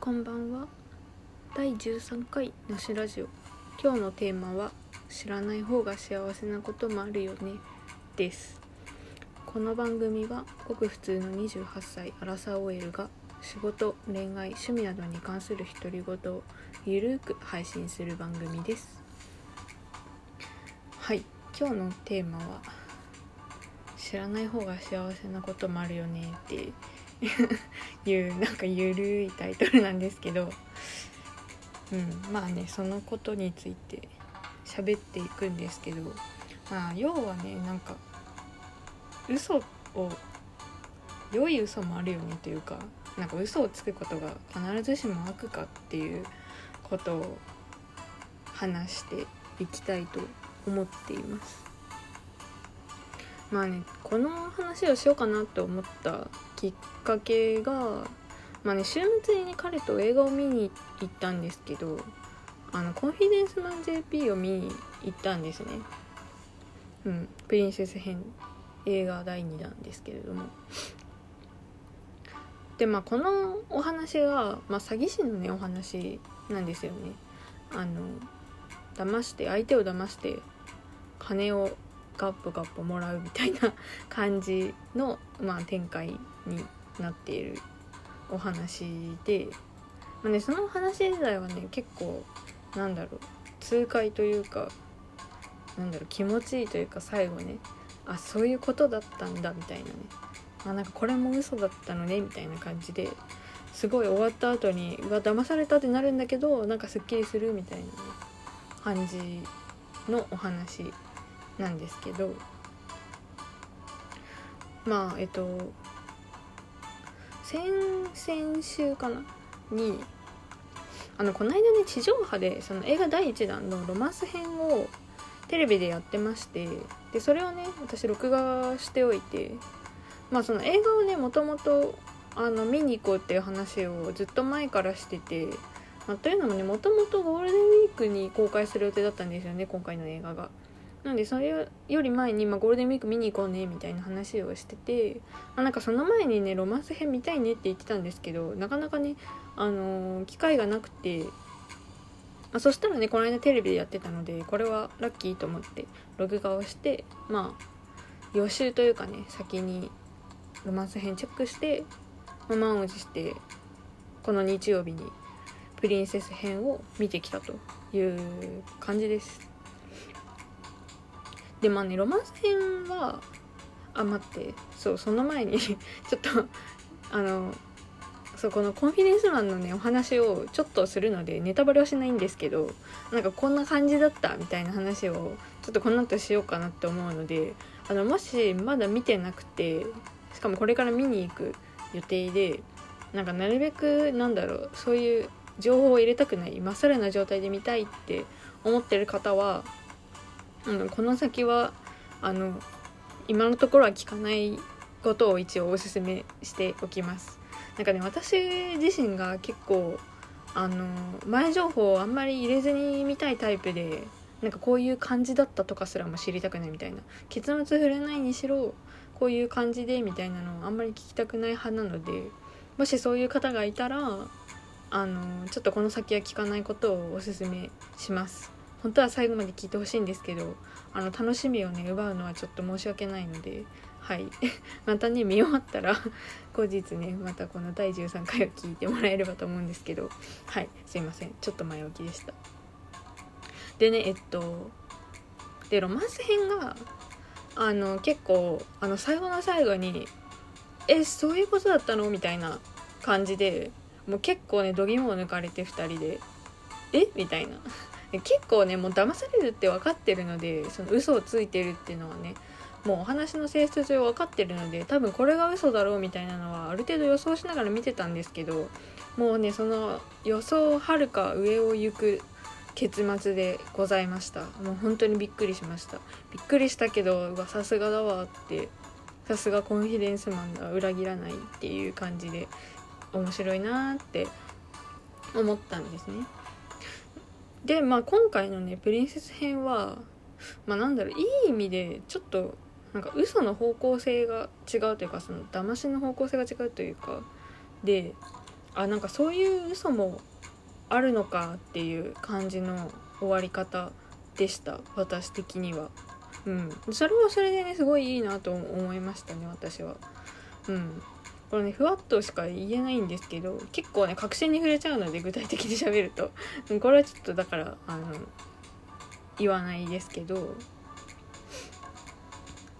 こんばんは。第13回のしラジオ。今日のテーマは知らない方が幸せなこともあるよね。です。この番組はごく普通の28歳アラサー OL が仕事恋愛趣味などに関する独り言をゆるーく配信する番組です。はい。今日のテーマは知らない方が幸せなこともあるよねって いうなんかゆるいタイトルなんですけど。うんまあねそのことについて喋っていくんですけど。まあ要はねなんか嘘を良い嘘もあるよねというかなんか嘘をつくことが必ずしも悪かっていうことを話していきたいと思っています。まあねこの話をしようかなと思ったきっかけがまあね週末に彼と映画を見に行ったんですけどあのコンフィデンスマン JP を見に行ったんですね。うんプリンセス編映画第2弾ですけれども。でまあこのお話が、まあ、詐欺師のねお話なんですよね。あの騙して相手を騙して金をガッポガッポもらうみたいな感じの、まあ、展開になっているお話で、まあね、その話自体はね結構なんだろう痛快というかなんだろう気持ちいいというか最後ねあそういうことだったんだみたいなねあなんかこれも嘘だったのねみたいな感じですごい終わった後にうわ騙されたってなるんだけどなんかすっきりするみたいなね感じのお話なんですけどまあえっと先々週かなにあのこの間ね地上波でその映画第1弾のロマンス編をテレビでやってましてでそれをね私録画しておいてまあその映画をねもともとあの見に行こうっていう話をずっと前からしてて、まあ、というのもねもともとゴールデンウィークに公開する予定だったんですよね今回の映画が。なんでそれより前に、まあ、ゴールデンウィーク見に行こうねみたいな話をしててあなんかその前にねロマンス編見たいねって言ってたんですけどなかなかね、あのー、機会がなくて、あ、そしたらねこの間テレビでやってたのでこれはラッキーと思って録画をしてまあ予習というかね先にロマンス編チェックして、まあ、満を持してこの日曜日にプリンセス編を見てきたという感じです。でまあねロマンス編はあ待ってそうその前に ちょっとあのそうこのコンフィデンスマンのねお話をちょっとするのでネタバレはしないんですけどなんかこんな感じだったみたいな話をちょっとこの後しようかなって思うのであのもしまだ見てなくてしかもこれから見に行く予定でなんかなるべくなんだろうそういう情報を入れたくないまっさらな状態で見たいって思ってる方はあのこの先はあの今のところは聞かないことを一応おすめしておきます。なんかね私自身が結構あの前情報をあんまり入れずに見たいタイプでなんかこういう感じだったとかすらも知りたくないみたいな。結末触れないにしろこういう感じでみたいなのをあんまり聞きたくない派なのでもしそういう方がいたらあのちょっとこの先は聞かないことをおすすめします。本当は最後まで聞いてほしいんですけどあの楽しみをね奪うのはちょっと申し訳ないのではい。またね見終わったら 後日ねまたこの第13回を聞いてもらえればと思うんですけどはい。すいません。ちょっと前置きでした。でねえっとでロマンス編があの結構あの最後の最後に「えそういうことだったの?」みたいな感じでもう結構ね度肝を抜かれて2人で「え？みたいな。結構ねもう騙されるって分かってるのでその嘘をついてるっていうのはねもうお話の性質上分かってるので多分これが嘘だろうみたいなのはある程度予想しながら見てたんですけどもうねその予想はるか上を行く結末でございました。もう本当にびっくりしました。びっくりしたけどさすがだわってさすがコンフィデンスマンだ裏切らないっていう感じで面白いなって思ったんですね。でまあ今回のねプリンセス編はまあなんだろういい意味でちょっとなんか嘘の方向性が違うというかその騙しの方向性が違うというかであなんかそういう嘘もあるのかっていう感じの終わり方でした私的には。うん、それはそれでねすごいいいなと思いましたね私は。うん、これねふわっとしか言えないんですけど結構ね確信に触れちゃうので具体的に喋ると。これはちょっとだからあの言わないですけど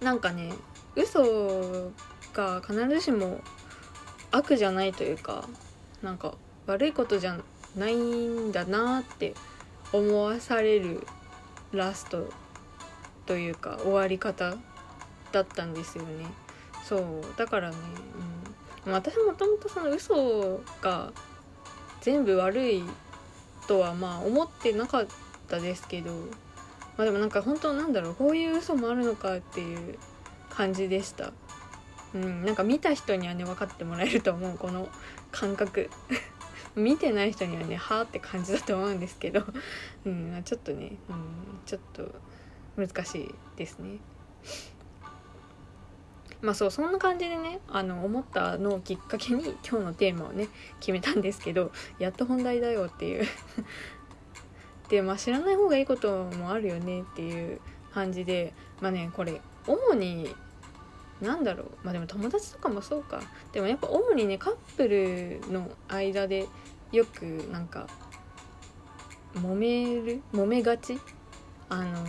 なんかね嘘が必ずしも悪じゃないというかなんか悪いことじゃないんだなって思わされるラストというか終わり方だったんですよね。そうだからね、うん、私もともとその嘘が全部悪いとはまあ思ってなかったですけどまあでもなんか本当なんだろうこういう嘘もあるのかっていう感じでした。うんなんか見た人にはね分かってもらえると思うこの感覚。見てない人にはねはあって感じだと思うんですけど、うん、ちょっとね、うん、ちょっと難しいですね。まあそうそんな感じでねあの思ったのをきっかけに今日のテーマをね決めたんですけどやっと本題だよっていう。でまあ知らない方がいいこともあるよねっていう感じでまあねこれ主になんだろう。まあでも友達とかもそうか。でもやっぱ主にねカップルの間でよくなんか揉める？揉めがち？あの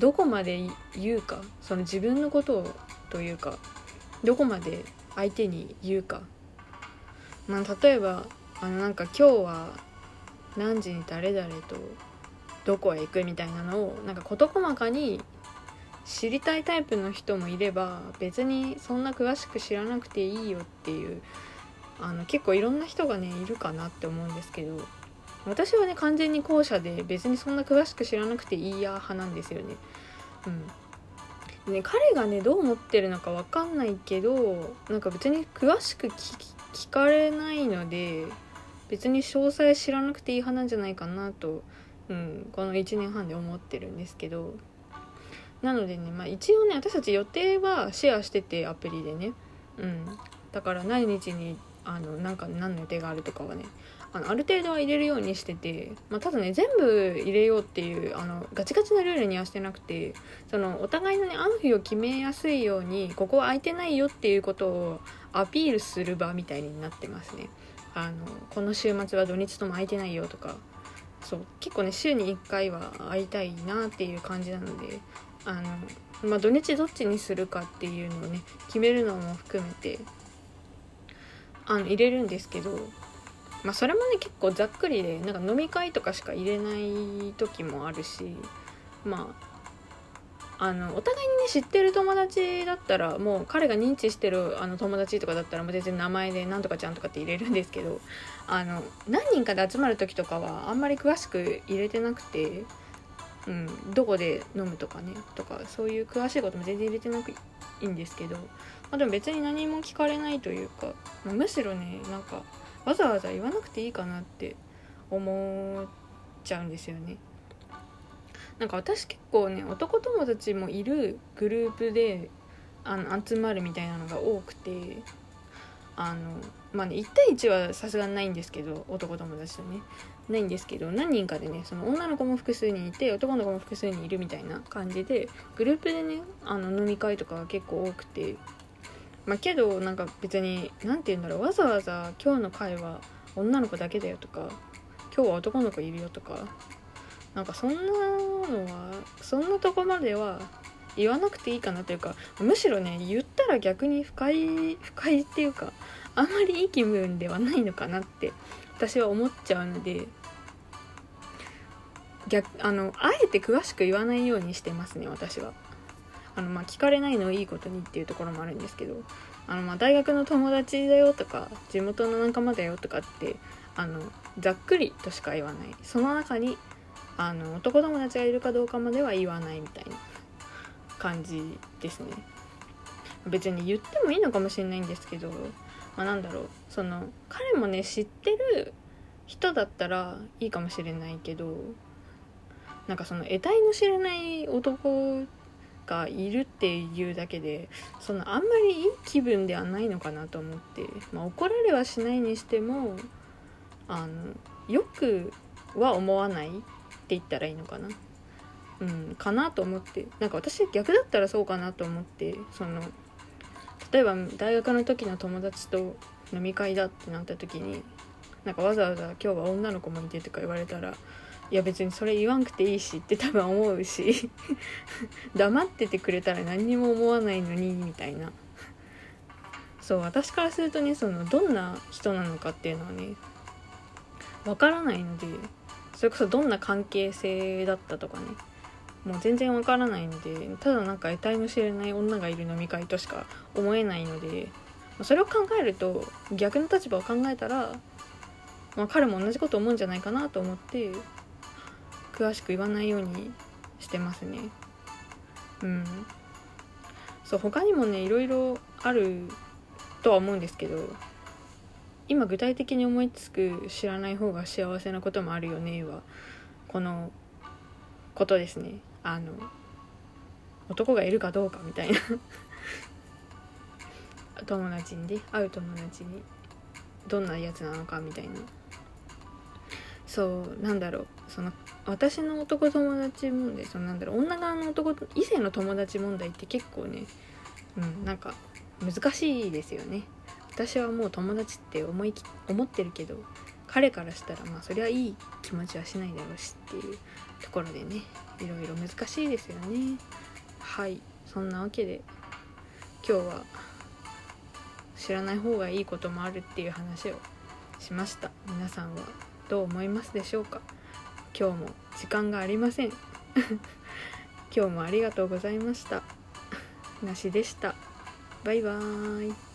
どこまで言うか？その自分のことをというかどこまで相手に言うかまあ例えばあのなんか今日は何時に誰々とどこへ行くみたいなのをなんか事細かに知りたいタイプの人もいれば別にそんな詳しく知らなくていいよっていうあの結構いろんな人がねいるかなって思うんですけど私はね完全に後者で別にそんな詳しく知らなくていいや派なんですよね。うん、ね彼がねどう思ってるのか分かんないけどなんか別に詳しく聞かれないので別に詳細知らなくていい派なんじゃないかなと、うん、この1年半で思ってるんですけど。なのでね、まあ、一応ね私たち予定はシェアしててアプリでね、うん、だから何日にあのなんか何の予定があるとかはねあのある程度は入れるようにしてて、まあ、ただね全部入れようっていうあのガチガチなルールにはしてなくてそのお互いのね安否を決めやすいようにここは空いてないよっていうことをアピールする場みたいになってますね。あのこの週末は土日とも空いてないよとかそう結構ね週に1回は会いたいなっていう感じなのであの、まあ、土日どっちにするかっていうのをね決めるのも含めてあの入れるんですけど、まあ、それもね結構ざっくりでなんか飲み会とかしか入れない時もあるしまああのお互いにね知ってる友達だったらもう彼が認知してるあの友達とかだったらもう全然名前でなんとかちゃんとかって入れるんですけどあの何人かで集まる時とかはあんまり詳しく入れてなくてうん、どこで飲むとかね。とかそういう詳しいことも全然入れてなくいいんですけど、まあ、でも別に何も聞かれないというか、まあ、むしろねなんかわざわざ言わなくていいかなって思っちゃうんですよね。なんか私結構ね男友達もいるグループであの集まるみたいなのが多くてあのまあね1対1はさすがにないんですけど男友達とね。ないんですけど何人かでねその女の子も複数人いて男の子も複数人いるみたいな感じでグループでねあの飲み会とかが結構多くてまあけどなんか別に何て言うんだろうわざわざ今日の会は女の子だけだよとか今日は男の子いるよとかなんかそんなのはそんなとこまでは言わなくていいかなというかむしろね言ったら逆に不快不快っていうかあんまりいい気分ではないのかなって私は思っちゃうので逆あのあえて詳しく言わないようにしてますね私は。あのまあ聞かれないのをいいことにっていうところもあるんですけど。あのまあ大学の友達だよとか地元の仲間だよとかってあのざっくりとしか言わない。その中にあの男友達がいるかどうかまでは言わないみたいな感じですね。別に言ってもいいのかもしれないんですけどまあ、なんだろう。その彼もね知ってる人だったらいいかもしれないけどなんかその得体の知れない男かいるっていうだけでそのあんまりいい気分ではないのかなと思って、まあ、怒られはしないにしてもあのよくは思わないって言ったらいいのかな。うん、かなと思ってなんか私逆だったらそうかなと思ってその例えば大学の時の友達と飲み会だってなった時になんかわざわざ今日は女の子もいてとか言われたらいや別にそれ言わんくていいしって多分思うし 黙っててくれたら何にも思わないのにみたいな。そう私からするとねそのどんな人なのかっていうのはねわからないのでそれこそどんな関係性だったとかねもう全然わからないのでただなんか得体の知れない女がいる飲み会としか思えないのでそれを考えると逆の立場を考えたら、まあ、彼も同じこと思うんじゃないかなと思って詳しく言わないようにしてますね。うん。そう他にもねいろいろあるとは思うんですけど今具体的に思いつく知らない方が幸せなこともあるよねはこのことですね。あの男がいるかどうかみたいな。友達にね会う友達にどんなやつなのかみたいな。そうなんだろう。その私の男友達問題そのなんだろう女側の男異性の友達問題って結構ねうんなんか難しいですよね。私はもう友達って思い思ってるけど彼からしたらまあそりゃいい気持ちはしないだろうしっていうところでねいろいろ難しいですよね。はい。そんなわけで今日は知らない方がいいこともあるっていう話をしました。皆さんはどう思いますでしょうか？今日も時間がありません。今日もありがとうございました。なしでした。バイバーイ。